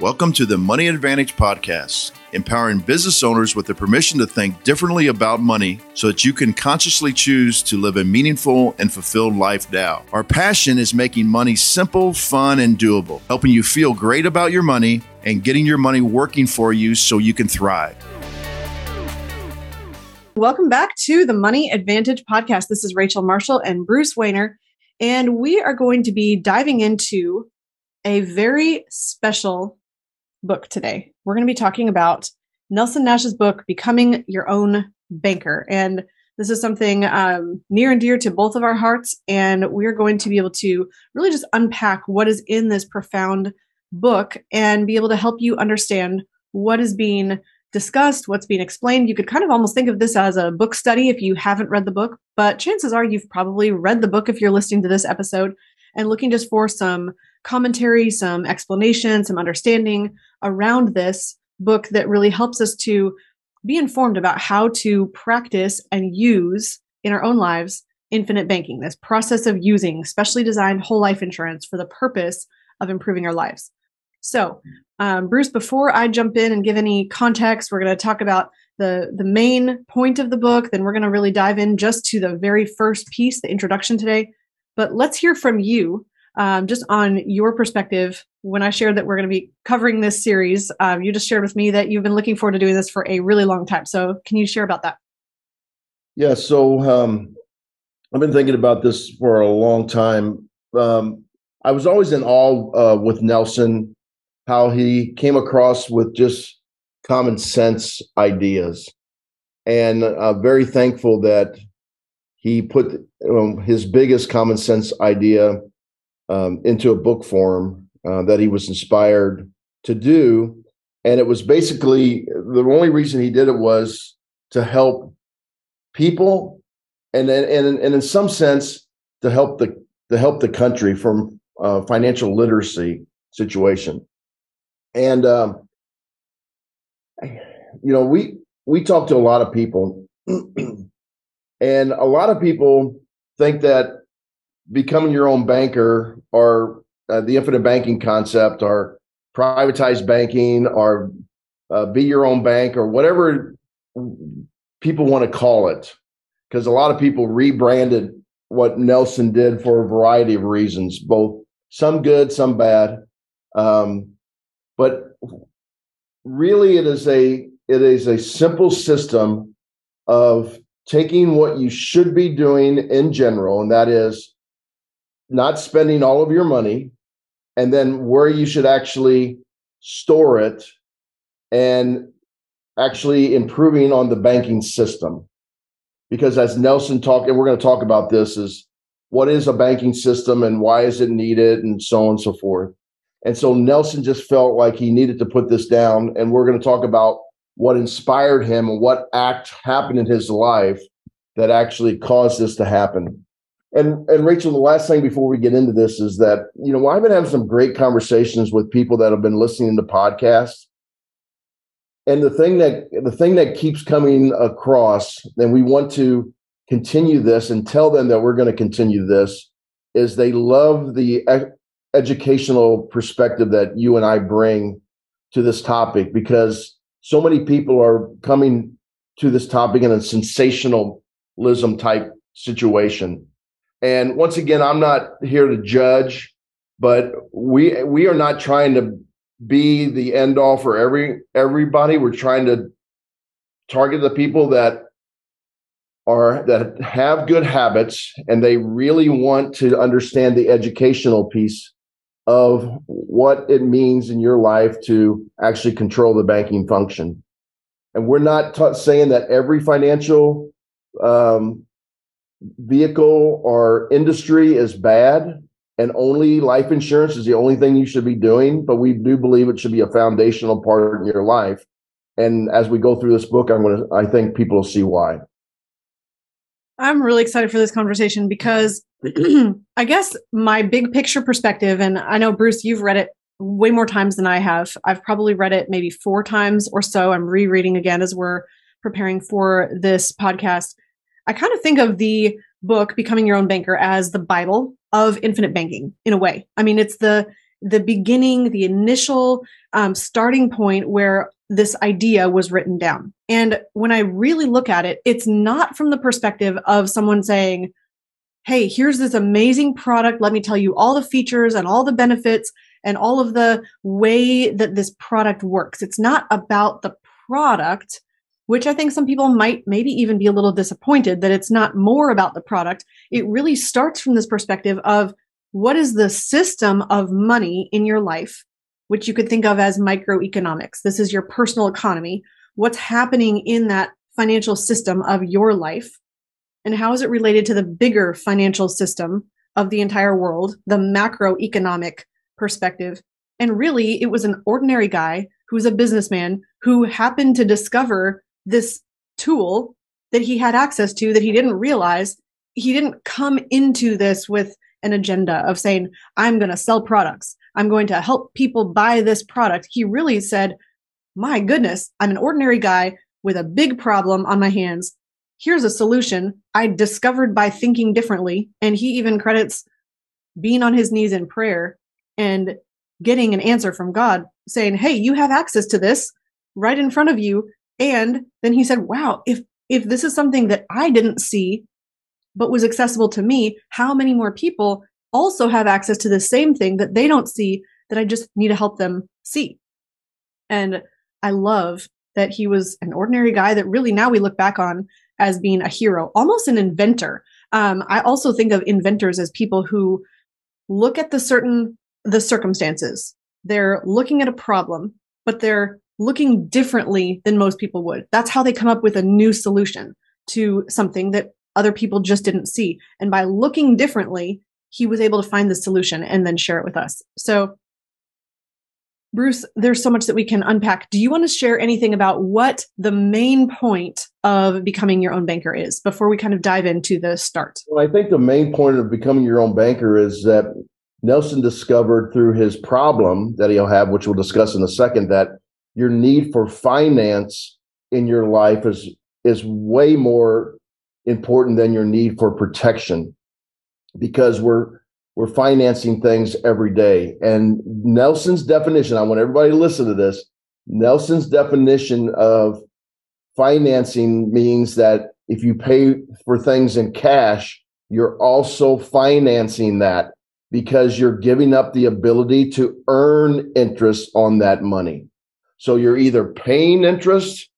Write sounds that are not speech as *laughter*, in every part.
Welcome to the Money Advantage Podcast, empowering business owners with the permission to think differently about money so that you can consciously choose to live a meaningful and fulfilled life now. Our passion is making money simple, fun, and doable, helping you feel great about your money and getting your money working for you so you can thrive. Welcome back to the Money Advantage Podcast. This is Rachel Marshall and Bruce Wehner, and we are going to be diving into a very special book today. We're going to be talking about Nelson Nash's book, Becoming Your Own Banker. And this is something um, near and dear to both of our hearts. And we're going to be able to really just unpack what is in this profound book and be able to help you understand what is being discussed, what's being explained. You could kind of almost think of this as a book study if you haven't read the book, but chances are you've probably read the book if you're listening to this episode and looking just for some commentary, some explanation, some understanding around this book that really helps us to be informed about how to practice and use in our own lives infinite banking, this process of using specially designed whole life insurance for the purpose of improving our lives. So, um, Bruce, before I jump in and give any context, we're going to talk about the the main point of the book. Then we're going to really dive in just to the very first piece, the introduction today. But let's hear from you um, just on your perspective when I shared that we're going to be covering this series. Um, you just shared with me that you've been looking forward to doing this for a really long time. So, can you share about that? Yeah. So, um, I've been thinking about this for a long time. Um, I was always in awe uh, with Nelson, how he came across with just common sense ideas, and uh, very thankful that he put um, his biggest common sense idea um, into a book form uh, that he was inspired to do. And it was basically the only reason he did it was to help people and and, and, and in some sense to help the to help the country from uh, financial literacy situation. And um, you know, we we talk to a lot of people, *clears throat* and a lot of people think that becoming your own banker or uh, the infinite banking concept or privatized banking or uh, be your own bank or whatever people want to call it. Because a lot of people rebranded what nelson did for a variety of reasons both some good some bad. Um, but really it is a it is a simple system of taking what you should be doing in general and that is not spending all of your money, and then where you should actually store it and actually improving on the banking system. Because as Nelson talked, and we're going to talk about this, is what is a banking system and why is it needed, and so on and so forth. And so Nelson just felt like he needed to put this down, and we're going to talk about what inspired him and what act happened in his life that actually caused this to happen. And and Rachel, the last thing before we get into this is that you know I've been having some great conversations with people that have been listening to podcasts, and the thing that the thing that keeps coming across, and we want to continue this and tell them that we're going to continue this, is they love the e- educational perspective that you and I bring to this topic because so many people are coming to this topic in a sensationalism type situation and once again, I'm not here to judge, but we we are not trying to be the end all for every everybody. We're trying to target the people that are that have good habits and they really want to understand the educational piece of what it means in your life to actually control the banking function. And we're not t- saying that every financial um, vehicle or industry is bad and only life insurance is the only thing you should be doing, but we do believe it should be a foundational part in your life. And as we go through this book, I'm going to, I think people will see why. I'm really excited for this conversation because *clears throat* I guess my big picture perspective, and I know Bruce, you've read it way more times than I have. I've probably read it maybe four times or so. I'm rereading again as we're preparing for this podcast. I kind of think of the book Becoming Your Own Banker as the Bible of infinite banking in a way. I mean, it's the the beginning, the initial um, starting point where this idea was written down. And when I really look at it, it's not from the perspective of someone saying, Hey, here's this amazing product. Let me tell you all the features and all the benefits and all of the way that this product works. It's not about the product, which I think some people might maybe even be a little disappointed that it's not more about the product. It really starts from this perspective of what is the system of money in your life, which you could think of as microeconomics. This is your personal economy. What's happening in that financial system of your life? And how is it related to the bigger financial system of the entire world, the macroeconomic perspective? And really, it was an ordinary guy who's a businessman who happened to discover this tool that he had access to that he didn't realize. He didn't come into this with an agenda of saying, I'm going to sell products. I'm going to help people buy this product. He really said, My goodness, I'm an ordinary guy with a big problem on my hands. Here's a solution I discovered by thinking differently. And he even credits being on his knees in prayer and getting an answer from God saying, Hey, you have access to this right in front of you. And then he said, Wow, if if this is something that I didn't see but was accessible to me, how many more people also have access to the same thing that they don't see that I just need to help them see? And I love that he was an ordinary guy that really now we look back on as being a hero, almost an inventor. Um, I also think of inventors as people who look at the certain the circumstances. They're looking at a problem, but they're looking differently than most people would. That's how they come up with a new solution to something that other people just didn't see. And by looking differently, he was able to find the solution and then share it with us. So, Bruce, there's so much that we can unpack. Do you want to share anything about what the main point of becoming your own banker is before we kind of dive into the start? Well, I think the main point of becoming your own banker is that Nelson discovered through his problem that he'll have, which we'll discuss in a second, that your need for finance in your life is is way more important than your need for protection because we're we're financing things every day. And nelson's definition i want everybody to listen to this. Nelson's definition of financing means that if you pay for things in cash you're also financing that because you're giving up the ability to earn interest on that money. So you're either paying interest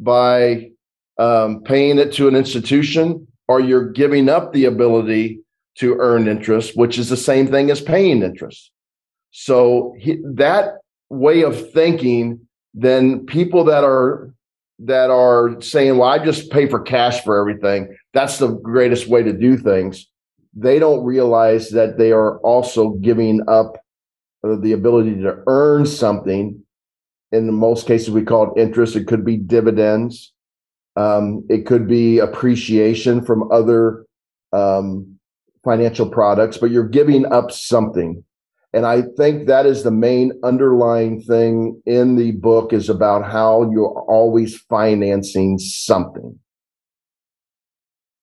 by um, paying it to an institution, or you're giving up the ability to earn interest, which is the same thing as paying interest. So he, that way of thinking, then people that are that are saying, "Well, I just pay for cash for everything," that's the greatest way to do things. They don't realize that they are also giving up uh, the ability to earn something. In most cases, we call it interest. It could be dividends. Um, it could be appreciation from other um, financial products, but you're giving up something. And I think that is the main underlying thing in the book is about how you're always financing something.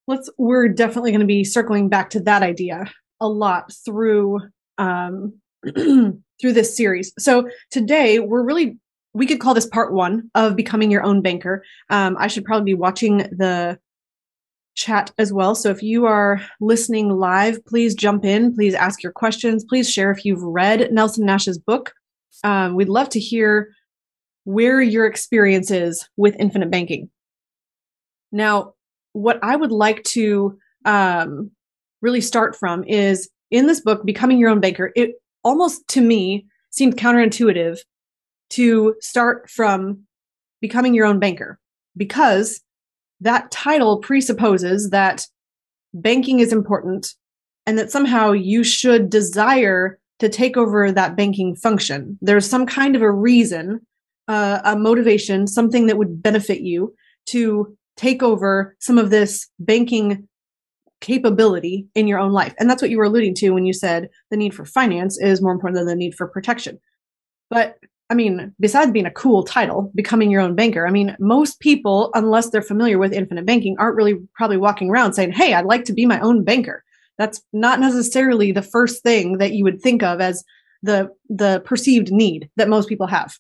Let's we're definitely going to be circling back to that idea a lot through um *clears throat* through this series. So today we're really we could call this part one of becoming your own banker. Um, I should probably be watching the chat as well. So if you are listening live, please jump in. Please ask your questions. Please share if you've read Nelson Nash's book. Um, we'd love to hear where your experience is with infinite banking. Now, what I would like to um, really start from is in this book, Becoming Your Own Banker, it almost to me seemed counterintuitive to start from becoming your own banker because that title presupposes that banking is important and that somehow you should desire to take over that banking function. There's some kind of a reason, uh, a motivation, something that would benefit you to take over some of this banking capability in your own life. And that's what you were alluding to when you said the need for finance is more important than the need for protection. But I mean, besides being a cool title, becoming your own banker, I mean, most people, unless they're familiar with infinite banking, aren't really probably walking around saying, Hey, I'd like to be my own banker. That's not necessarily the first thing that you would think of as the the perceived need that most people have.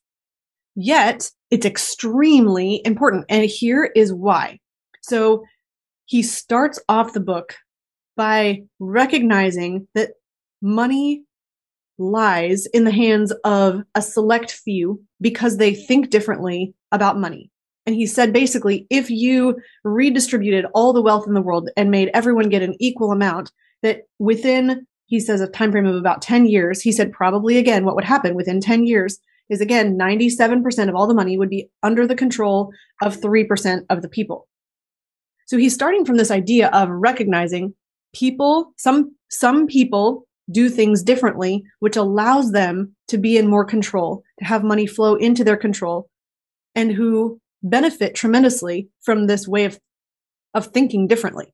Yet, it's extremely important and here is why. So, he starts off the book by recognizing that money lies in the hands of a select few because they think differently about money. And he said basically, if you redistributed all the wealth in the world and made everyone get an equal amount, that within, he says, a time frame of about 10 years, he said probably again, what would happen within 10 years is again, 97% of all the money would be under the control of 3% of the people. So he's starting from this idea of recognizing people, some, some people do things differently, which allows them to be in more control, to have money flow into their control, and who benefit tremendously from this way of, of thinking differently.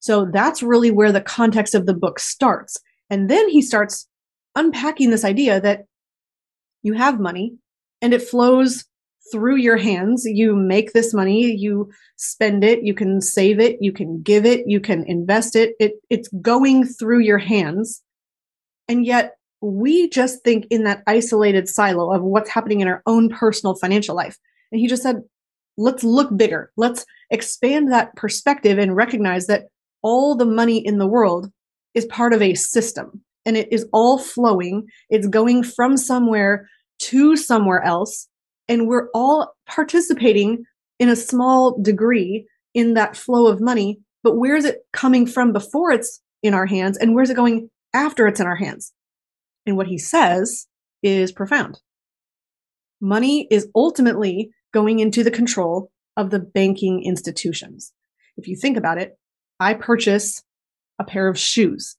So that's really where the context of the book starts. And then he starts unpacking this idea that you have money and it flows through your hands. You make this money, you spend it, you can save it, you can give it, you can invest it. it it's going through your hands. And yet we just think in that isolated silo of what's happening in our own personal financial life. And he just said, let's look bigger. Let's expand that perspective and recognize that all the money in the world is part of a system and it is all flowing. It's going from somewhere to somewhere else. And we're all participating in a small degree in that flow of money. But where is it coming from before it's in our hands? And where's it going after it's in our hands? And what he says is profound. Money is ultimately going into the control of the banking institutions. If you think about it, I purchase a pair of shoes.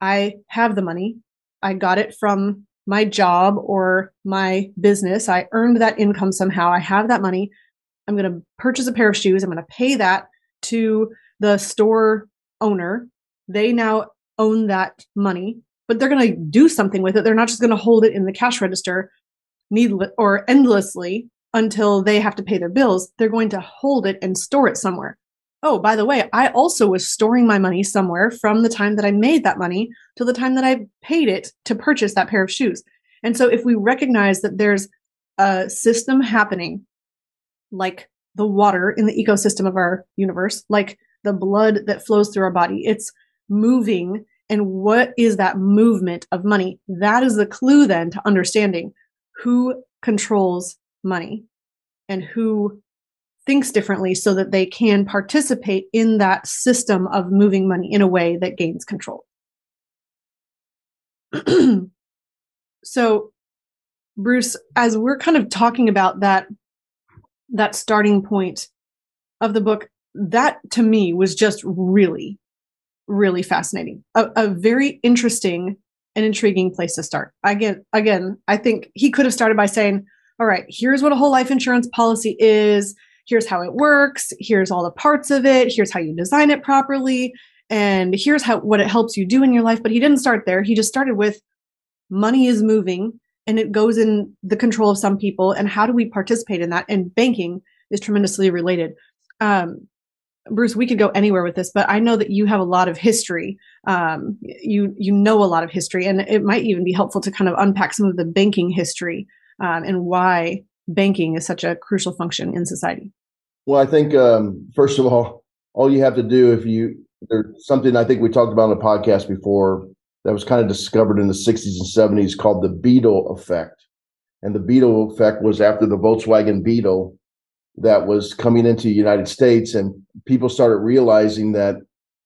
I have the money. I got it from my job or my business. I earned that income somehow. I have that money. I'm going to purchase a pair of shoes. I'm going to pay that to the store owner. They now own that money, but they're going to do something with it. They're not just going to hold it in the cash register needless or endlessly until they have to pay their bills. They're going to hold it and store it somewhere. Oh, by the way, I also was storing my money somewhere from the time that I made that money to the time that I paid it to purchase that pair of shoes. And so if we recognize that there's a system happening like the water in the ecosystem of our universe, like the blood that flows through our body, it's moving. And what is that movement of money? That is the clue then to understanding who controls money and who thinks differently so that they can participate in that system of moving money in a way that gains control. *clears throat* so Bruce, as we're kind of talking about that that starting point of the book, that to me was just really, really fascinating. A, a very interesting and intriguing place to start. Again, again, I think he could have started by saying, all right, here's what a whole life insurance policy is here's how it works here's all the parts of it here's how you design it properly and here's how what it helps you do in your life. But he didn't start there. He just started with money is moving and it goes in the control of some people and how do we participate in that? And banking is tremendously related. Um, bruce we could go anywhere with this but i know that you have a lot of history. Um, you you know a lot of history and it might even be helpful to kind of unpack some of the banking history um, and why banking is such a crucial function in society? Well, I think um, first of all, all you have to do if you there's something I think we talked about on the podcast before that was kind of discovered in the 60s and 70s called the Beetle effect. And the Beetle effect was after the Volkswagen Beetle that was coming into the United States, and people started realizing that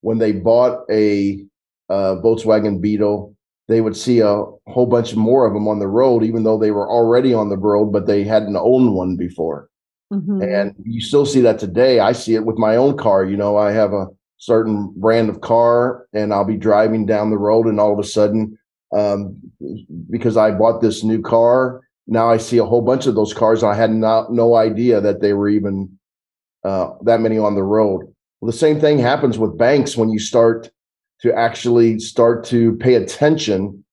when they bought a uh, Volkswagen Beetle, they would see a whole bunch more of them on the road, even though they were already on the road, but they hadn't owned one before. Mm-hmm. And you still see that today. I see it with my own car. You know, I have a certain brand of car and I'll be driving down the road and all of a sudden, um, because I bought this new car, now I see a whole bunch of those cars. I had not, no idea that they were even uh, that many on the road. Well, the same thing happens with banks when you start to actually start to pay attention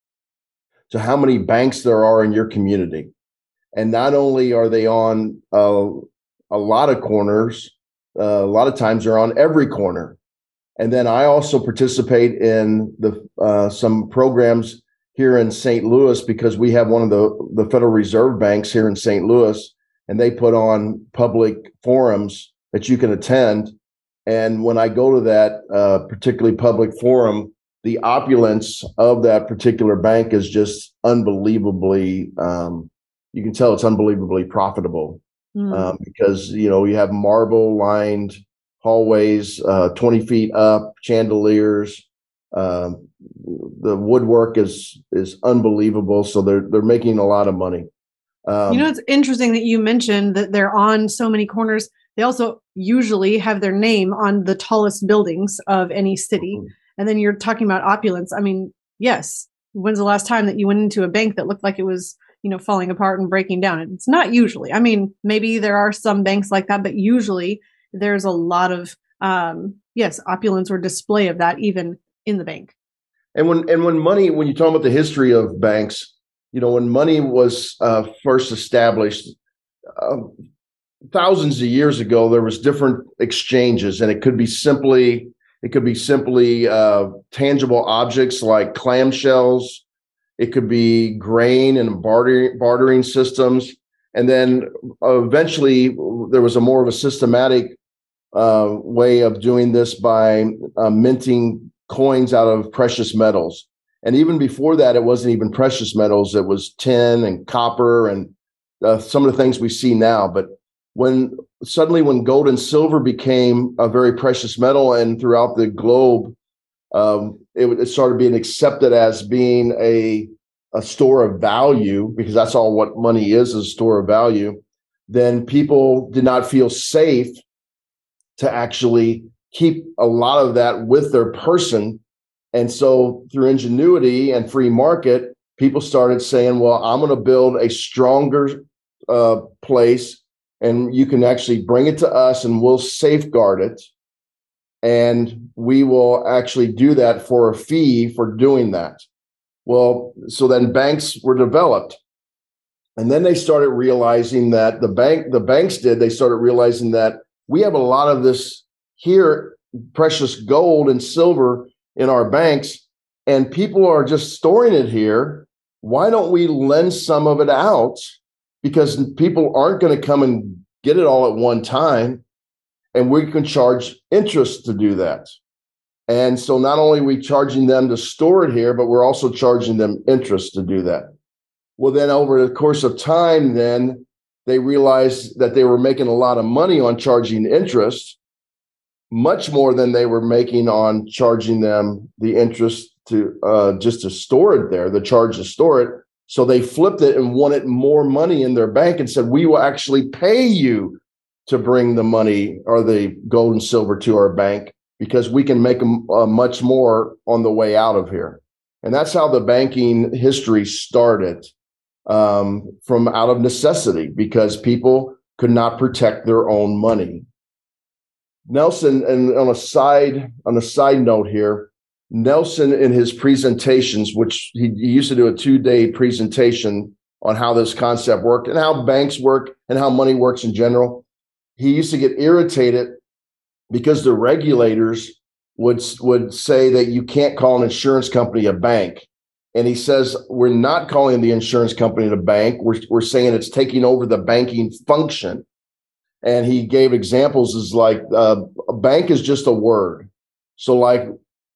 to how many banks there are in your community. And not only are they on uh, a lot of corners, uh, a lot of times they're on every corner. And then I also participate in the uh, some programs here in St. Louis because we have one of the, the Federal Reserve banks here in St. Louis, and they put on public forums that you can attend. And when I go to that uh, particularly public forum, the opulence of that particular bank is just unbelievably. Um, you can tell it's unbelievably profitable mm. um, because you know you have marble lined hallways, uh, twenty feet up, chandeliers. Um, the woodwork is is unbelievable. So they're they're making a lot of money. Um, you know, it's interesting that you mentioned that they're on so many corners. They also usually have their name on the tallest buildings of any city. Mm-hmm. And then you're talking about opulence. I mean, yes. When's the last time that you went into a bank that looked like it was, you know, falling apart and breaking down? It's not usually. I mean, maybe there are some banks like that, but usually there's a lot of, um, yes, opulence or display of that even in the bank. And when and when money, when you talk about the history of banks, you know, when money was uh, first established, uh, thousands of years ago, there was different exchanges, and it could be simply it could be simply uh, tangible objects like clamshells. It could be grain and bartering, bartering systems. And then eventually, there was a more of a systematic uh, way of doing this by uh, minting coins out of precious metals. And even before that, it wasn't even precious metals. It was tin and copper and uh, some of the things we see now. But when suddenly, when gold and silver became a very precious metal, and throughout the globe, um, it, it started being accepted as being a a store of value because that's all what money is, is a store of value. Then people did not feel safe to actually keep a lot of that with their person. And so through ingenuity and free market, people started saying, well, I'm going to build a stronger uh, place and you can actually bring it to us and we'll safeguard it. And we will actually do that for a fee for doing that. Well, so then banks were developed. And then they started realizing that the bank, the banks did, they started realizing that we have a lot of this here precious gold and silver in our banks and people are just storing it here why don't we lend some of it out because people aren't going to come and get it all at one time and we can charge interest to do that and so not only are we charging them to store it here but we're also charging them interest to do that well then over the course of time then they realized that they were making a lot of money on charging interest much more than they were making on charging them the interest to uh, just to store it there, the charge to store it. So they flipped it and wanted more money in their bank and said, "We will actually pay you to bring the money or the gold and silver to our bank because we can make uh, much more on the way out of here." And that's how the banking history started um, from out of necessity because people could not protect their own money. Nelson, and on a side on a side note here, Nelson in his presentations, which he, he used to do a two day presentation on how this concept worked and how banks work and how money works in general. He used to get irritated because the regulators would would say that you can't call an insurance company a bank. And he says we're not calling the insurance company a bank. We're we're saying it's taking over the banking function and he gave examples is like uh, a bank is just a word so like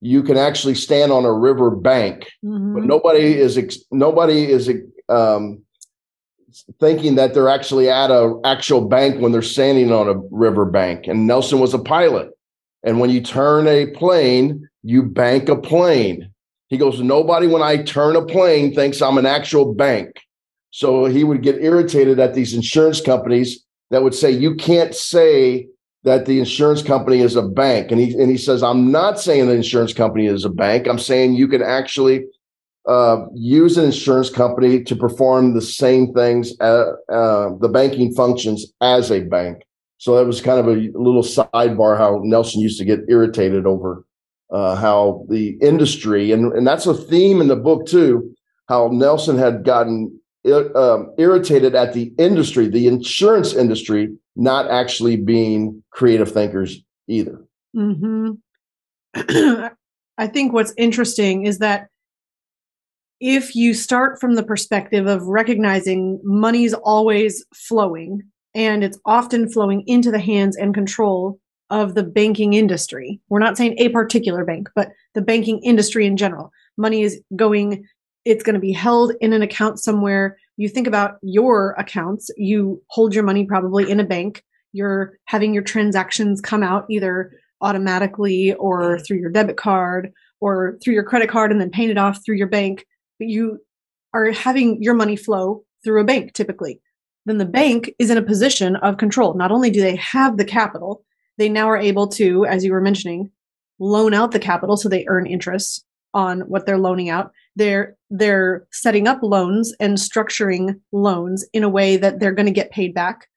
you can actually stand on a river bank mm-hmm. but nobody is nobody is um, thinking that they're actually at a actual bank when they're standing on a river bank. And nelson was a pilot. And when you turn a plane you bank a plane. He goes nobody when i turn a plane thinks i'm an actual bank. So he would get irritated at these insurance companies that would say you can't say that the insurance company is a bank. And he and he says, I'm not saying the insurance company is a bank. I'm saying you can actually uh, use an insurance company to perform the same things, uh, uh, the banking functions as a bank. So that was kind of a little sidebar how Nelson used to get irritated over uh, how the industry, and, and that's a theme in the book too, how Nelson had gotten um, irritated at the industry, the insurance industry, not actually being creative thinkers either. Mm-hmm. *clears throat* I think what's interesting is that if you start from the perspective of recognizing money's always flowing and it's often flowing into the hands and control of the banking industry. We're not saying a particular bank, but the banking industry in general. Money is going, it's going to be held in an account somewhere. You think about your accounts, you hold your money probably in a bank. You're having your transactions come out either automatically or through your debit card or through your credit card and then paying it off through your bank. But you are having your money flow through a bank typically. Then the bank is in a position of control. Not only do they have the capital, they now are able to, as you were mentioning, loan out the capital so they earn interest on what they're loaning out. They're they're setting up loans and structuring loans in a way that they're going to get paid back.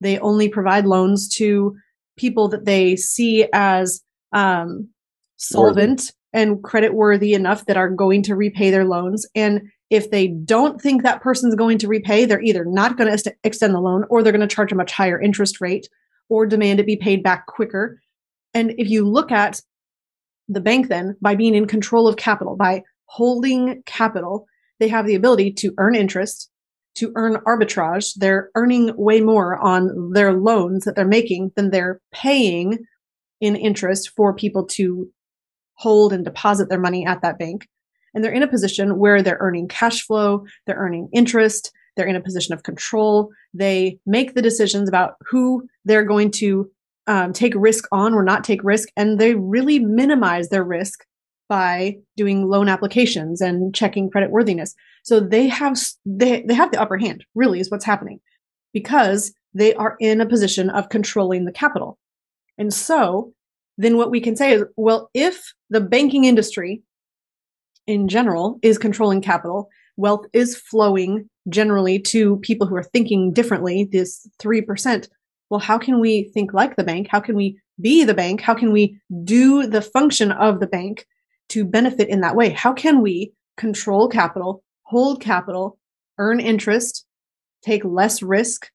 They only provide loans to people that they see as um, solvent and credit worthy enough that are going to repay their loans. And if they don't think that person's going to repay, they're either not going to extend the loan or they're going to charge a much higher interest rate or demand it be paid back quicker. And if you look at the bank, then by being in control of capital, by holding capital, they have the ability to earn interest, to earn arbitrage. They're earning way more on their loans that they're making than they're paying in interest for people to hold and deposit their money at that bank. And they're in a position where they're earning cash flow, they're earning interest, they're in a position of control. They make the decisions about who they're going to um, take risk on or not take risk, and they really minimize their risk by doing loan applications and checking credit worthiness. So they have they they have the upper hand. Really, is what's happening because they are in a position of controlling the capital. And so then what we can say is, well, if the banking industry in general is controlling capital, wealth is flowing generally to people who are thinking differently, this 3%. Well, how can we think like the bank? How can we be the bank? How can we do the function of the bank to benefit in that way? How can we control capital, hold capital, earn interest, take less risk,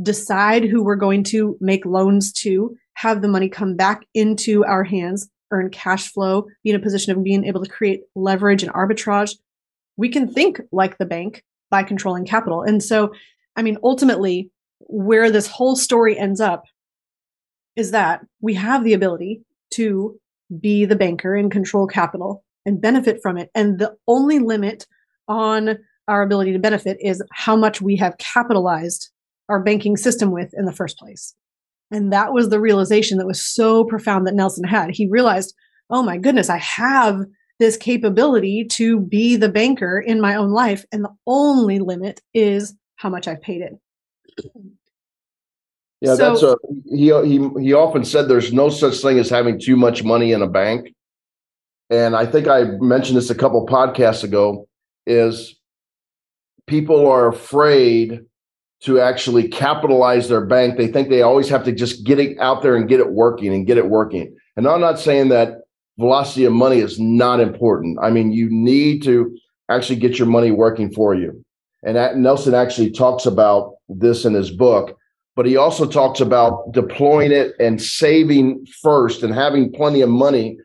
decide who we're going to make loans to, have the money come back into our hands, earn cash flow, be in a position of being able to create leverage and arbitrage? We can think like the bank by controlling capital. And so, I mean, ultimately, where this whole story ends up is that we have the ability to be the banker and control capital and benefit from it. And the only limit on our ability to benefit is how much we have capitalized our banking system with in the first place. And that was the realization that was so profound that Nelson had. He realized, oh my goodness, I have this capability to be the banker in my own life. And the only limit is how much I've paid it. Yeah, so, that's a he he he often said there's no such thing as having too much money in a bank. And I think I mentioned this a couple podcasts ago is people are afraid to actually capitalize their bank. They think they always have to just get it out there and get it working and get it working. And I'm not saying that velocity of money is not important. I mean, you need to actually get your money working for you. And that, Nelson actually talks about this in his book, but he also talks about deploying it and saving first and having plenty of money.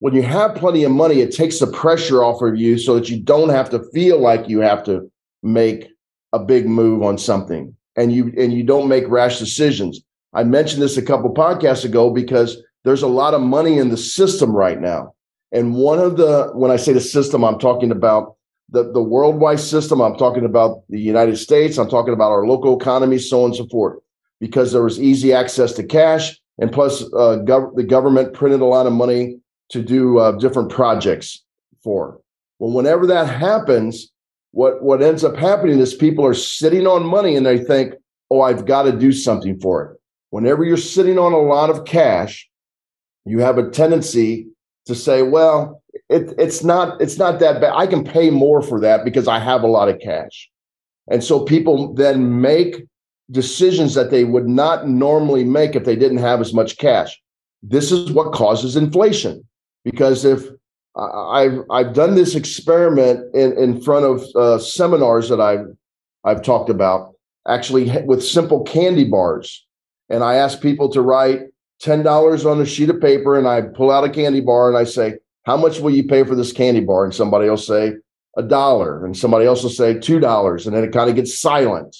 When you have plenty of money, it takes the pressure off of you so that you don't have to feel like you have to make a big move on something and you and you don't make rash decisions. I mentioned this a couple podcasts ago because there's a lot of money in the system right now. And one of the, when I say the system, I'm talking about the, the worldwide system. I'm talking about the United States. I'm talking about our local economy, so on and so forth, because there was easy access to cash. And plus, uh, gov- the government printed a lot of money to do uh, different projects for. Well, whenever that happens, what, what ends up happening is people are sitting on money and they think, oh, I've got to do something for it. Whenever you're sitting on a lot of cash, you have a tendency to say, well, it, it's not it's not that bad. I can pay more for that because I have a lot of cash. And so people then make decisions that they would not normally make if they didn't have as much cash. This is what causes inflation. Because if I've I've done this experiment in, in front of uh, seminars that I've I've talked about, actually with simple candy bars, and I ask people to write $10 on a sheet of paper and I pull out a candy bar and I say, How much will you pay for this candy bar? And somebody will say, a dollar, and somebody else will say two dollars, and then it kind of gets silent.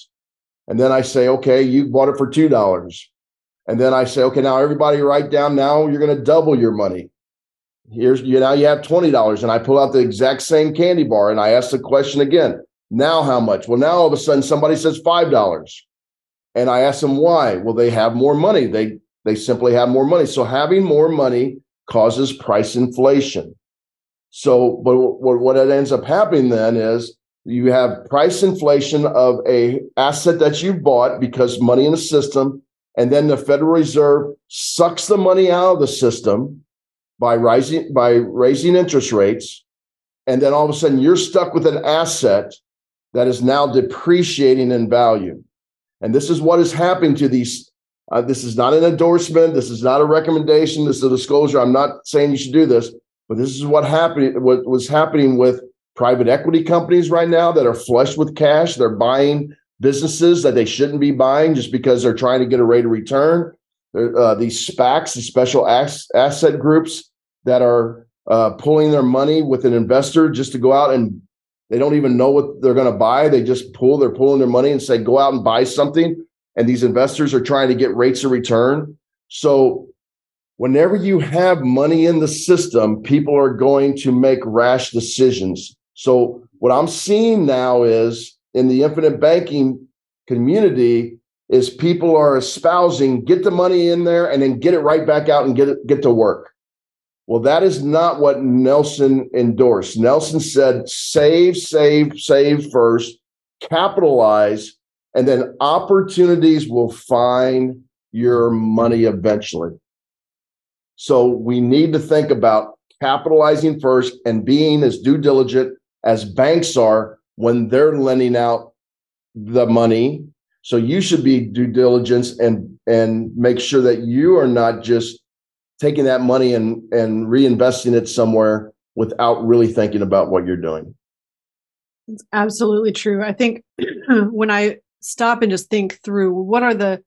And then I say, okay, you bought it for two dollars. And then I say, okay, now everybody write down now you're going to double your money. Here's you now you have $20. And I pull out the exact same candy bar and I ask the question again. Now how much? Well, now all of a sudden somebody says $5. And I ask them why. Well, they have more money. They they simply have more money. So having more money causes price inflation. So, but what, it ends up happening then is you have price inflation of a asset that you bought because money in the system and then the Federal Reserve sucks the money out of the system by rising by raising interest rates, and then all of a sudden you're stuck with an asset that is now depreciating in value. And this is what is happening to these. Uh, this is not an endorsement. This is not a recommendation. This is a disclosure. I'm not saying you should do this, but this is what happened. What was happening with private equity companies right now that are flush with cash. They're buying businesses that they shouldn't be buying just because they're trying to get a rate of return. Uh, these SPACs, these special ass- asset groups that are uh, pulling their money with an investor just to go out and they don't even know what they're going to buy. They just pull, they're pulling their money and say, go out and buy something. And these investors are trying to get rates of return. So whenever you have money in the system, people are going to make rash decisions. So what I'm seeing now is in the infinite banking community is people are espousing get the money in there and then get it right back out and get it get to work. Well, that is not what Nelson endorsed. Nelson said save, save, save first, capitalize, and then opportunities will find your money eventually. So we need to think about capitalizing first and being as due diligent as banks are when they're lending out the money. So you should be due diligence and and make sure that you are not just taking that money and and reinvesting it somewhere without really thinking about what you're doing. It's absolutely true. I think *clears throat* when I stop and just think through what are the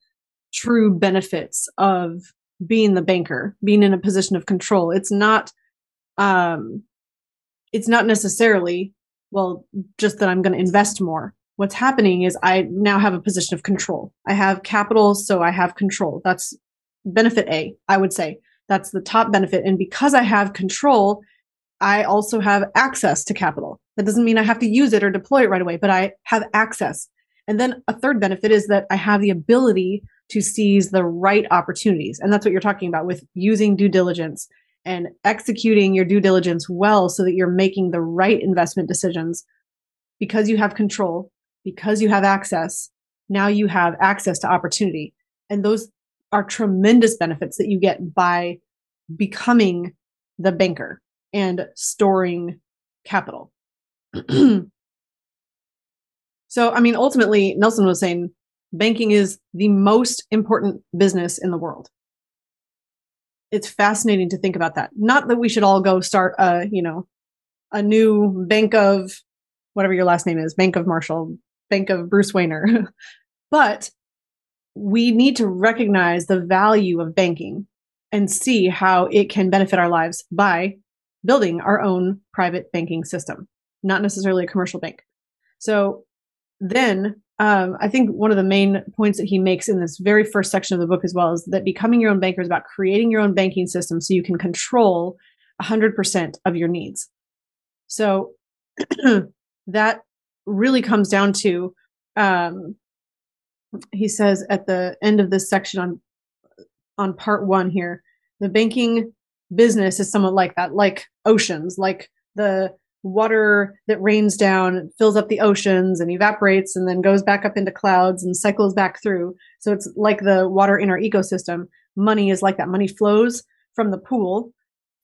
true benefits of being the banker, being in a position of control, it's not um it's not necessarily well, just that I'm going to invest more. What's happening is I now have a position of control. I have capital, so I have control. That's benefit A, I would say. That's the top benefit. And because I have control, I also have access to capital. That doesn't mean I have to use it or deploy it right away, but I have access. And then a third benefit is that I have the ability to seize the right opportunities. And that's what you're talking about with using due diligence and executing your due diligence well so that you're making the right investment decisions because you have control, because you have access. Now you have access to opportunity. And those are tremendous benefits that you get by becoming the banker and storing capital. *clears throat* so, I mean, ultimately, Nelson was saying banking is the most important business in the world it's fascinating to think about that. Not that we should all go start a, you know, a new bank of whatever your last name is, Bank of Marshall, Bank of Bruce Wehner. *laughs* but we need to recognize the value of banking and see how it can benefit our lives by building our own private banking system, not necessarily a commercial bank. So then um, I think one of the main points that he makes in this very first section of the book as well is that becoming your own banker is about creating your own banking system so you can control 100% of your needs. So *clears throat* that really comes down to, um, he says at the end of this section on on part one here, the banking business is somewhat like that, like oceans, like the water that rains down fills up the oceans and evaporates and then goes back up into clouds and cycles back through. So it's like the water in our ecosystem. Money is like that. Money flows from the pool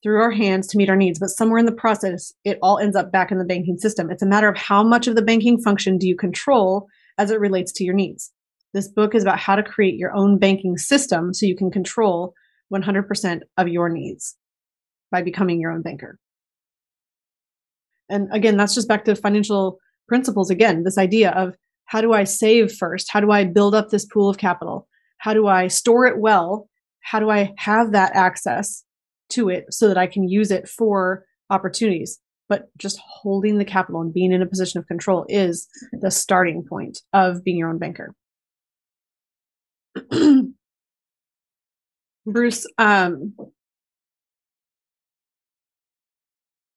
through our hands to meet our needs, but somewhere in the process, it all ends up back in the banking system. It's a matter of how much of the banking function do you control as it relates to your needs. This book is about how to create your own banking system so you can control 100% of your needs by becoming your own banker. And again, that's just back to financial principles again, this idea of how do I save first? How do I build up this pool of capital? How do I store it well? How do I have that access to it so that I can use it for opportunities? but just holding the capital and being in a position of control is the starting point of being your own banker. *clears throat* Bruce, um,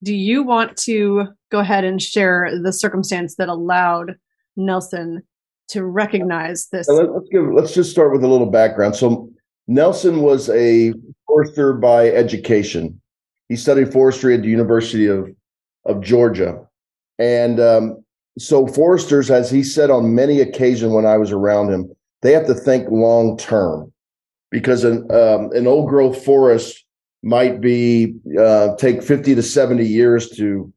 do you want to go ahead and share the circumstance that allowed Nelson to recognize this? Let's give. Let's just start with a little background. So Nelson was a forester by education. He studied forestry at the University of of Georgia, and um, so foresters, as he said on many occasions when I was around him, they have to think long term because an um, an old growth forest might be uh, take 50 to 70 years to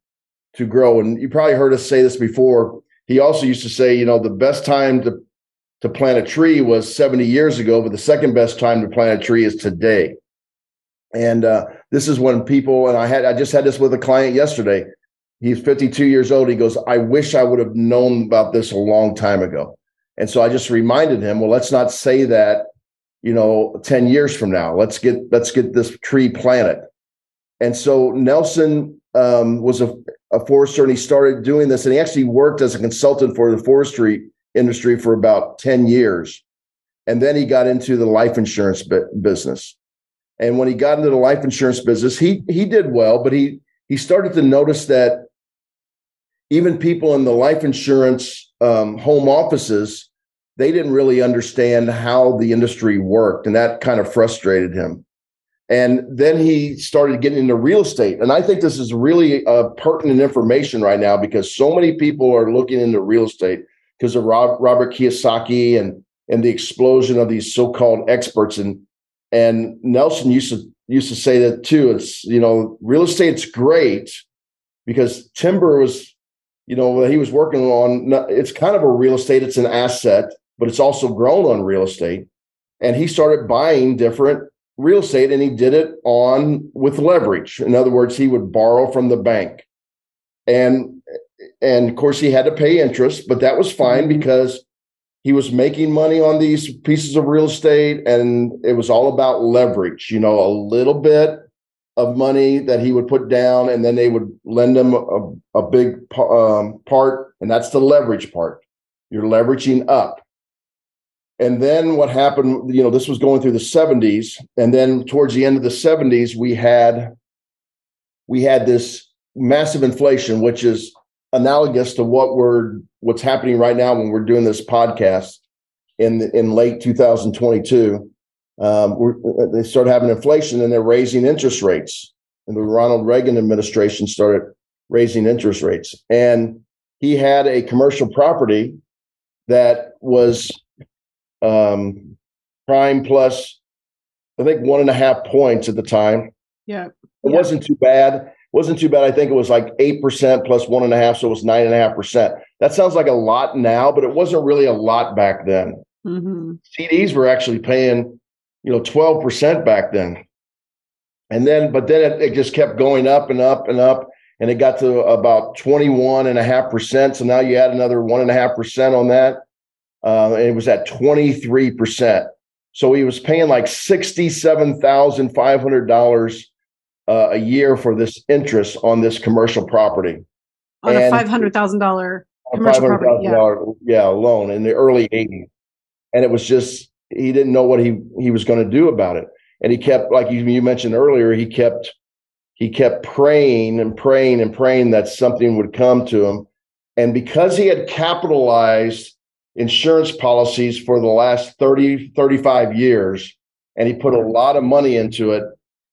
to grow. And you probably heard us say this before. He also used to say you know the best time to to plant a tree was 70 years ago but the second best time to plant a tree is today. And uh, this is when people and i had i just had this with a client yesterday. He's 52 years old. He goes i wish i would have known about this a long time ago. And so i just reminded him well let's not say that you know 10 years from now let's get let's get this tree planted. And so nelson um, was a, a forester and he started doing this and he actually worked as a consultant for the forestry industry for about 10 years. And then he got into the life insurance business. And when he got into the life insurance business he he did well but he he started to notice that even people in the life insurance um, home offices they didn't really understand how the industry worked, and that kind of frustrated him. And then he started getting into real estate. And I think this is really uh, pertinent information right now because so many people are looking into real estate because of Rob, Robert Kiyosaki and and the explosion of these so-called experts. And and Nelson used to used to say that too. It's you know real estate's great because timber was you know he was working on. It's kind of a real estate. It's an asset but it's also grown on real estate. And he started buying different real estate and he did it on with leverage. In other words, he would borrow from the bank. And and of course he had to pay interest, but that was fine mm-hmm. because he was making money on these pieces of real estate and it was all about leverage, you know, a little bit of money that he would put down and then they would lend him a, a big um, part and that's the leverage part. You're leveraging up. And then what happened, you know, this was going through the 70s. And then towards the end of the 70s, we had we had this massive inflation, which is analogous to what we're what's happening right now when we're doing this podcast in in late 2022. Um, they started having inflation and they're raising interest rates. And the Ronald Reagan administration started raising interest rates. And he had a commercial property that was um, prime plus, I think one and a half points at the time. Yeah. It yeah. wasn't too bad. It wasn't too bad. I think it was like 8% plus one and a half. So it was nine and a half percent. That sounds like a lot now, but it wasn't really a lot back then. Mm-hmm. CDs were actually paying, you know, 12% back then. And then, but then it, it just kept going up and up and up and it got to about 21 and a half percent. So now you add another one and a half percent on that uh, and it was at 23%. So he was paying like $67,500 uh, a year for this interest on this commercial property. On and a $500,000 commercial $500, property. Yeah. yeah, loan in the early 80s. And it was just, he didn't know what he, he was going to do about it. And he kept, like you, you mentioned earlier, he kept he kept praying and praying and praying that something would come to him. And because he had capitalized insurance policies for the last 30, 35 years, and he put a lot of money into it.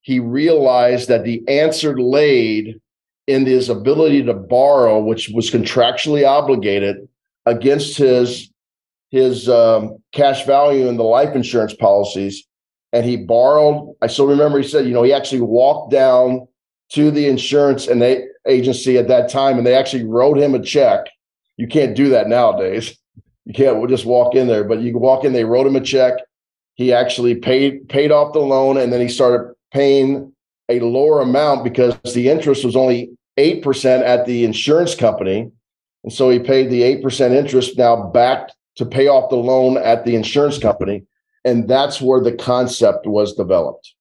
He realized that the answer laid in his ability to borrow, which was contractually obligated against his his um, cash value in the life insurance policies. And he borrowed. I still remember he said, you know, he actually walked down to the insurance and they, agency at that time, and they actually wrote him a check. You can't do that nowadays you can't just walk in there, but you walk in. They wrote him a check. He actually paid paid off the loan, and then he started paying a lower amount because the interest was only eight percent at the insurance company, and so he paid the eight percent interest now back to pay off the loan at the insurance company, and that's where the concept was developed.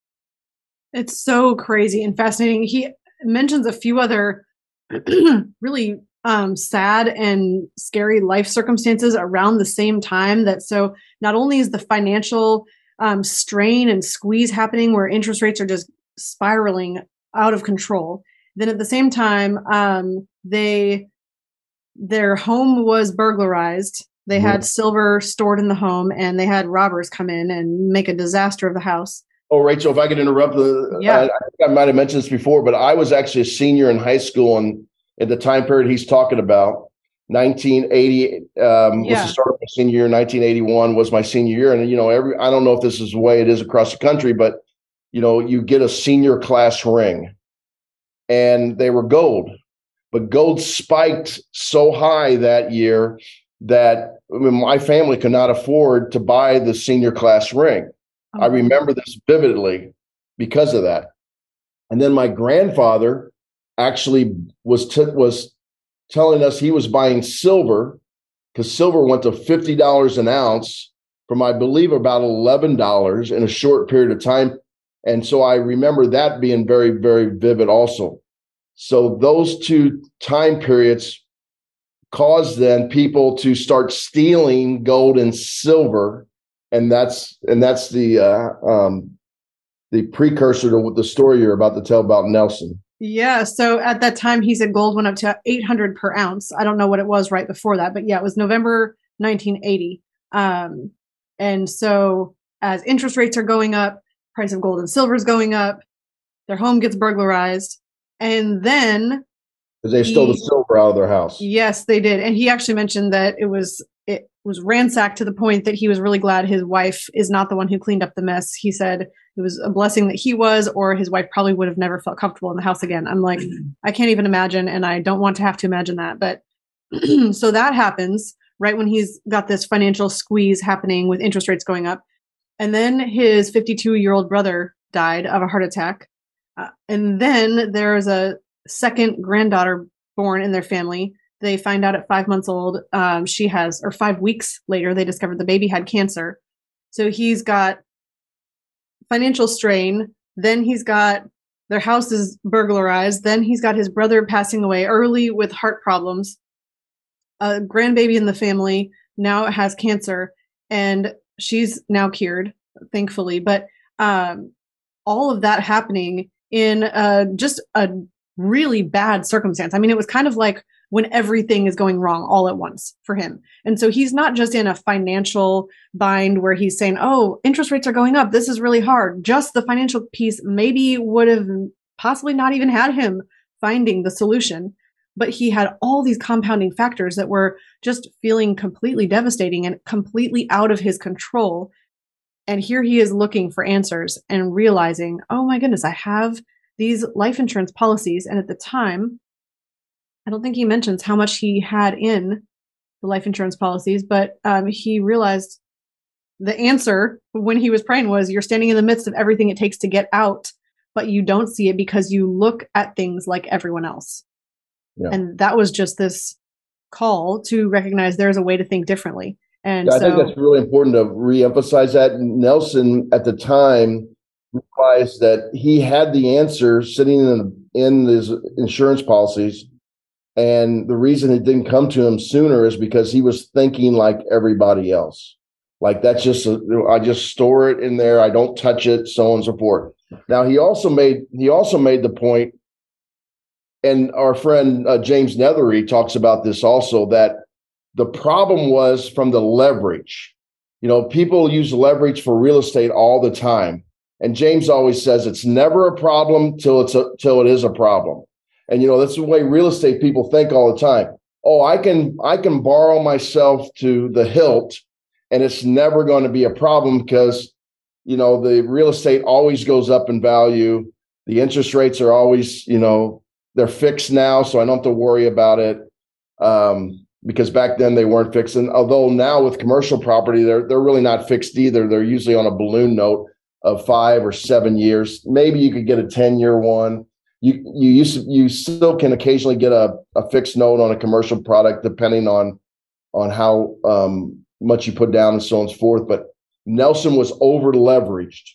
It's so crazy and fascinating. He mentions a few other *clears throat* really um, sad and scary life circumstances around the same time. That so not only is the financial um, strain and squeeze happening where interest rates are just spiraling out of control, then at the same time um, they their home was burglarized. They mm-hmm. had silver stored in the home, and they had robbers come in and make a disaster of the house. Oh, Rachel, if I could interrupt, the, yeah. I, I, I might have mentioned this before, but I was actually a senior in high school, and at the time period he's talking about, 1980 um, yeah. was the start of my senior year. 1981 was my senior year, and you know, every I don't know if this is the way it is across the country, but you know, you get a senior class ring, and they were gold, but gold spiked so high that year that I mean, my family could not afford to buy the senior class ring. I oh. remember this vividly because of that. And then my grandfather actually was t- was telling us he was buying silver because silver went to fifty dollars an ounce from I believe about eleven dollars in a short period of time. And so I remember that being very, very vivid also. So those two time periods caused then people to start stealing gold and silver and that's and that's the uh, um, the precursor to the story you're about to tell about Nelson. Yeah. So at that time, he said gold went up to 800 per ounce. I don't know what it was right before that, but yeah, it was November 1980. Um, and so as interest rates are going up, price of gold and silver is going up. Their home gets burglarized, and then they stole the silver out of their house. Yes, they did. And he actually mentioned that it was it was ransacked to the point that he was really glad his wife is not the one who cleaned up the mess. He said it was a blessing that he was, or his wife probably would have never felt comfortable in the house again. I'm like, I can't even imagine, and I don't want to have to imagine that. But *clears throat* so that happens right when he's got this financial squeeze happening with interest rates going up. And then his 52 year old brother died of a heart attack. Uh, and then there's a second granddaughter born in their family they find out at five months old, um, she has, or five weeks later, they discovered the baby had cancer. So he's got financial strain. Then he's got their house is burglarized. Then he's got his brother passing away early with heart problems. A grandbaby in the family now has cancer, and she's now cured, thankfully. But um, all of that happening in uh, just a really bad circumstance. I mean, it was kind of like when everything is going wrong all at once for him. And so he's not just in a financial bind where he's saying, oh, interest rates are going up. This is really hard. Just the financial piece maybe would have possibly not even had him finding the solution. But he had all these compounding factors that were just feeling completely devastating and completely out of his control. And here he is looking for answers and realizing, oh my goodness, I have these life insurance policies. And at the time, I don't think he mentions how much he had in the life insurance policies, but um, he realized the answer when he was praying was you're standing in the midst of everything it takes to get out, but you don't see it because you look at things like everyone else. Yeah. And that was just this call to recognize there's a way to think differently. And yeah, so, I think that's really important to reemphasize that. Nelson at the time realized that he had the answer sitting in in his insurance policies and the reason it didn't come to him sooner is because he was thinking like everybody else. Like that's just, a, I just store it in there. I don't touch it, so on and so forth. Now he also made, he also made the point, and our friend uh, James Neathery talks about this also, that the problem was from the leverage. You know, people use leverage for real estate all the time. And James always says it's never a problem till it's a, till it is a problem. And you know, that's the way real estate people think all the time. Oh, I can I can borrow myself to the hilt and it's never going to be a problem because you know, the real estate always goes up in value. The interest rates are always, you know, they're fixed now, so I don't have to worry about it. Um, because back then they weren't fixed. And although now with commercial property, they're they're really not fixed either. They're usually on a balloon note of five or seven years. Maybe you could get a 10 year one you you used to, you still can occasionally get a, a fixed note on a commercial product depending on on how um, much you put down and so on and so forth. But Nelson was over leveraged.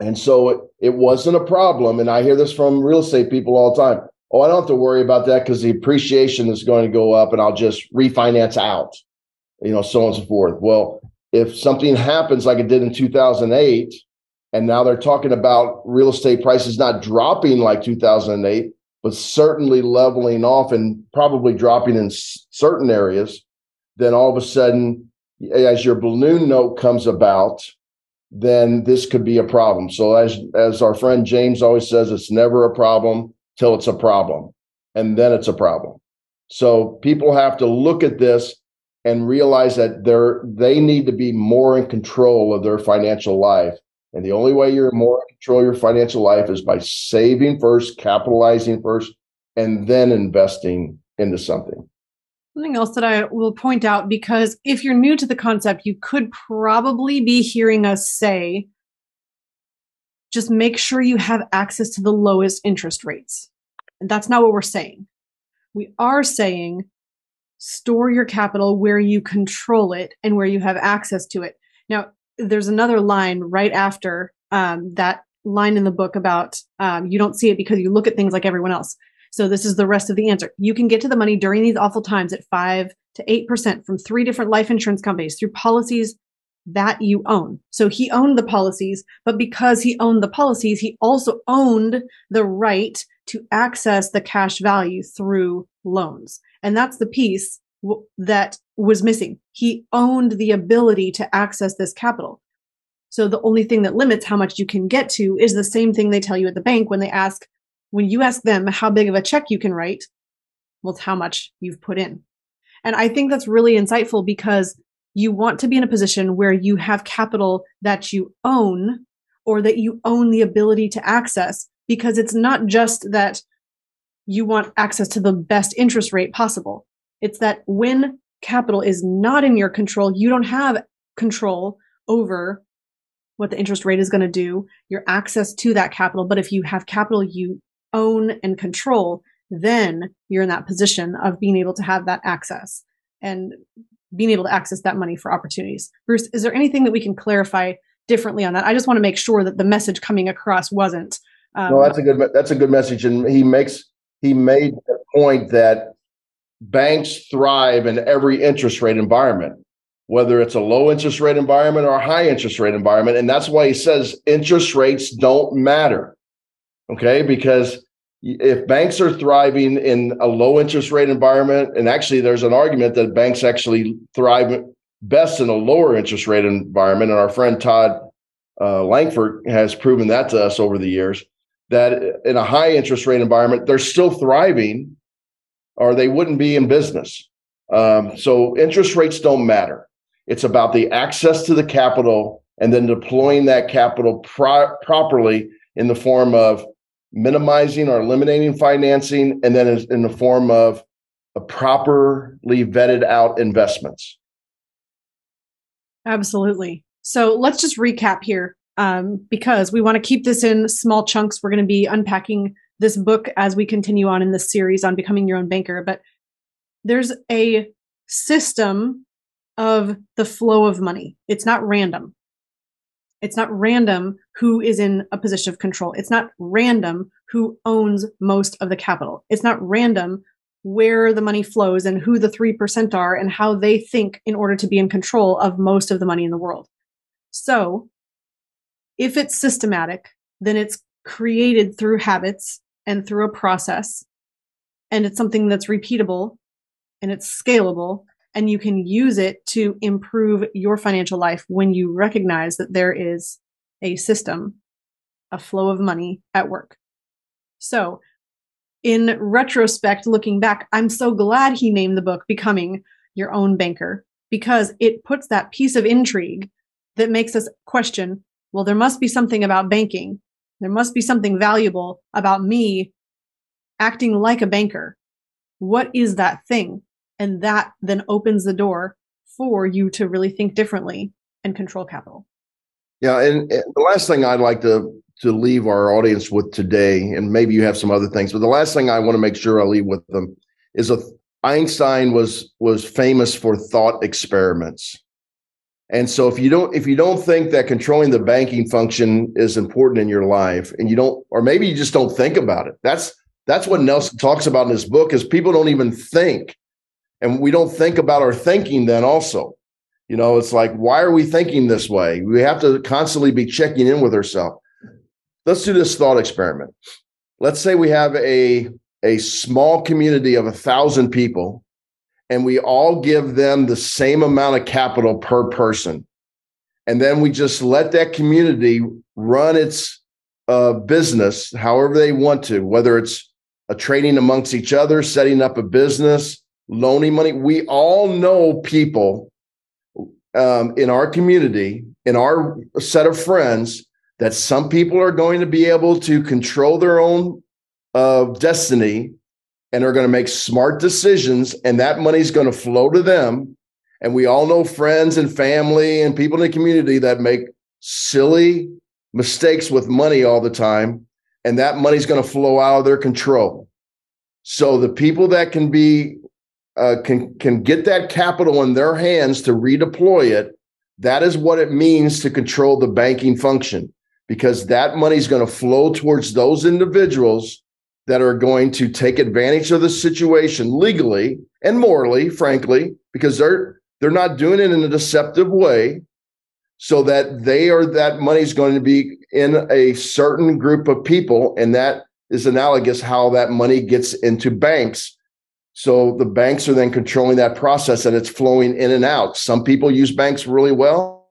And so it, it wasn't a problem. And I hear this from real estate people all the time. oh, I don't have to worry about that because the appreciation is going to go up and I'll just refinance out, you know, so on and so forth. Well, if something happens like it did in 2008, and now they're talking about real estate prices not dropping like 2008, but certainly leveling off and probably dropping in s- certain areas, then all of a sudden, as your balloon note comes about, then this could be a problem. So as as our friend James always says, it's never a problem till it's a problem. And then it's a problem. So people have to look at this and realize that they're they need to be more in control of their financial life. And the only way you're more in control of your financial life is by saving first, capitalizing first, and then investing into something. Something else that I will point out because if you're new to the concept, you could probably be hearing us say just make sure you have access to the lowest interest rates. And that's not what we're saying. We are saying store your capital where you control it and where you have access to it. Now, there's another line right after um, that line in the book about um, you don't see it because you look at things like everyone else. So this is the rest of the answer. You can get to the money during these awful times at five to eight percent from three different life insurance companies through policies that you own. So he owned the policies, but because he owned the policies, he also owned the right to access the cash value through loans. And that's the piece that was missing. He owned the ability to access this capital. So the only thing that limits how much you can get to is the same thing they tell you at the bank when they ask, when you ask them how big of a check you can write, well, it's how much you've put in. And I think that's really insightful because you want to be in a position where you have capital that you own or that you own the ability to access because it's not just that you want access to the best interest rate possible. It's that when capital is not in your control, you don't have control over what the interest rate is going to do, your access to that capital. But if you have capital you own and control, then you're in that position of being able to have that access and being able to access that money for opportunities. Bruce, is there anything that we can clarify differently on that? I just want to make sure that the message coming across wasn't. Um, no, that's a good that's a good message, and he makes he made the point that banks thrive in every interest rate environment, whether it's a low interest rate environment or a high interest rate environment, and that's why he says interest rates don't matter. Okay, because if banks are thriving in a low interest rate environment, and actually there's an argument that banks actually thrive best in a lower interest rate environment, and our friend Todd uh, Langford has proven that to us over the years, that in a high interest rate environment, they're still thriving or they wouldn't be in business. Um, so interest rates don't matter. It's about the access to the capital and then deploying that capital pro- properly in the form of minimizing or eliminating financing, and then in the form of properly vetted out investments. Absolutely. So let's just recap here um, because we want to keep this in small chunks. We're going to be unpacking this book as we continue on in this series on becoming your own banker. But there's a system of the flow of money, it's not random. It's not random who is in a position of control. It's not random who owns most of the capital. It's not random where the money flows and who the 3% are and how they think in order to be in control of most of the money in the world. So, if it's systematic, then it's created through habits and through a process, and it's something that's repeatable and it's scalable, and you can use it to improve your financial life when you recognize that there is a system, a flow of money at work. So, in retrospect, looking back, I'm so glad he named the book Becoming Your Own Banker because it puts that piece of intrigue that makes us question well, there must be something about banking. There must be something valuable about me acting like a banker. What is that thing? And that then opens the door for you to really think differently and control capital. Yeah, and, and, the last thing I'd like to to leave our audience with today, and maybe you have some other things, but the last thing I want to make sure I leave with them is a Einstein was was famous for thought experiments. And so if you don't if you don't think that controlling the banking function is important in your life and you don't or maybe you just don't think about it. That's That's what Nelson talks about in his book is people don't even think. And we don't think about our thinking then also. You know, it's like, why are we thinking this way? We have to constantly be checking in with ourselves. Let's do this thought experiment. Let's say we have a, a small community of a thousand people and we all give them the same amount of capital per person. And then we just let that community run its uh, business however they want to, whether it's a trading amongst each other, setting up a business, loaning money. We all know people um, in our community, in our set of friends, that some people are going to be able to control their own uh, destiny and are going to make smart decisions, and that money's going to flow to them. And we all know friends and family and people in the community that make silly mistakes with money all the time, and that money's going to flow out of their control. So the people that can be uh, can can get that capital in their hands to redeploy it. That is what it means to control the banking function, because that money is going to flow towards those individuals that are going to take advantage of the situation legally and morally, frankly, because they're they're not doing it in a deceptive way, so that they are that money is going to be in a certain group of people, and that is analogous how that money gets into banks so the banks are then controlling that process and it's flowing in and out. Some people use banks really well.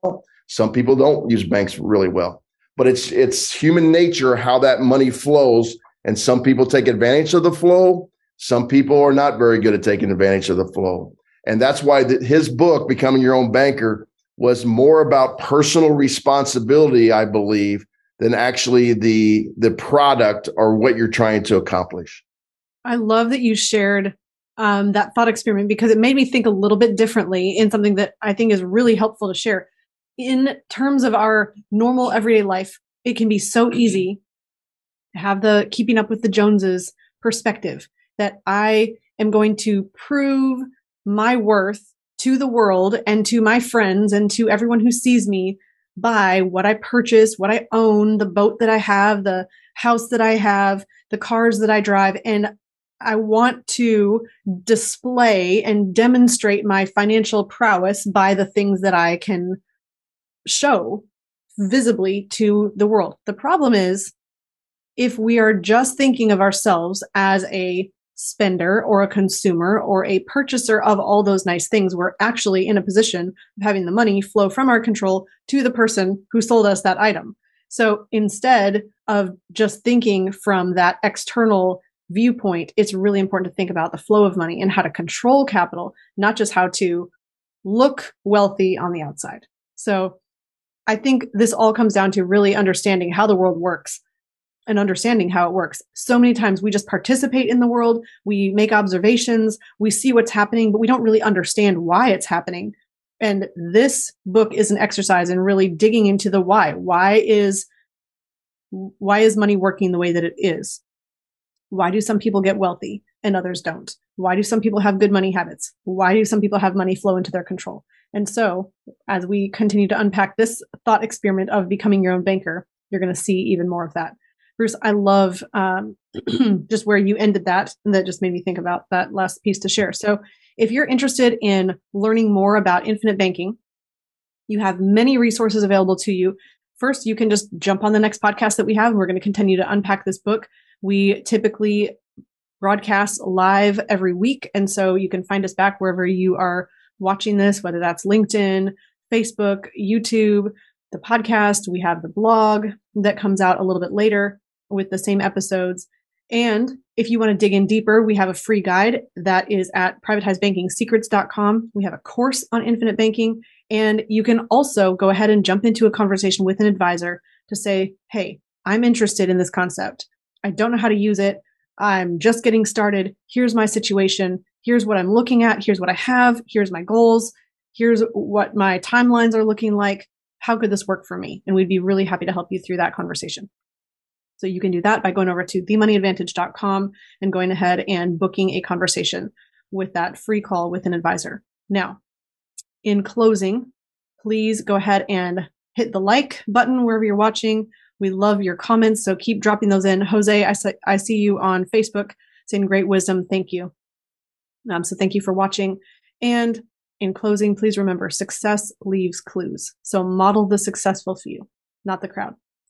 Some people don't use banks really well. But it's it's human nature how that money flows. And some people take advantage of the flow. Some people are not very good at taking advantage of the flow. And that's why the, his book, Becoming Your Own Banker, was more about personal responsibility, I believe, than actually the the product or what you're trying to accomplish. I love that you shared um, that thought experiment because it made me think a little bit differently in something that I think is really helpful to share. In terms of our normal everyday life, it can be so easy have the keeping up with the Joneses perspective that I am going to prove my worth to the world and to my friends and to everyone who sees me by what I purchase, what I own, the boat that I have, the house that I have, the cars that I drive. And I want to display and demonstrate my financial prowess by the things that I can show visibly to the world. The problem is if we are just thinking of ourselves as a spender or a consumer or a purchaser of all those nice things, we're actually in a position of having the money flow from our control to the person who sold us that item. So instead of just thinking from that external viewpoint, it's really important to think about the flow of money and how to control capital, not just how to look wealthy on the outside. So I think this all comes down to really understanding how the world works and understanding how it works. So many times we just participate in the world, we make observations, we see what's happening, but we don't really understand why it's happening. And this book is an exercise in really digging into the why. Why is why is money working the way that it is? Why do some people get wealthy and others don't? Why do some people have good money habits? Why do some people have money flow into their control? And so, as we continue to unpack this thought experiment of becoming your own banker, you're going to see even more of that. Bruce, I love um, *clears throat* just where you ended that, and that just made me think about that last piece to share. So, if you're interested in learning more about infinite banking, you have many resources available to you. First, you can just jump on the next podcast that we have. We're going to continue to unpack this book. We typically broadcast live every week. And so you can find us back wherever you are watching this, whether that's LinkedIn, Facebook, YouTube, the podcast. We have the blog that comes out a little bit later with the same episodes. And if you want to dig in deeper, we have a free guide that is at privatizedbankingsecrets.com. We have a course on infinite banking. And you can also go ahead and jump into a conversation with an advisor to say, hey, I'm interested in this concept. I don't know how to use it. I'm just getting started. Here's my situation. Here's what I'm looking at. Here's what I have. Here's my goals. Here's what my timelines are looking like. How could this work for me? And we'd be really happy to help you through that conversation. So you can do that by going over to themoneyadvantage.com and going ahead and booking a conversation with that free call with an advisor. Now, in closing, please go ahead and hit the like button wherever you're watching We love your comments, so keep dropping those in. Jose, I, see, I see you on Facebook saying great wisdom. Thank you. Um, so thank you for watching. And in closing, please remember success leaves clues. So model the successful few, not the crowd,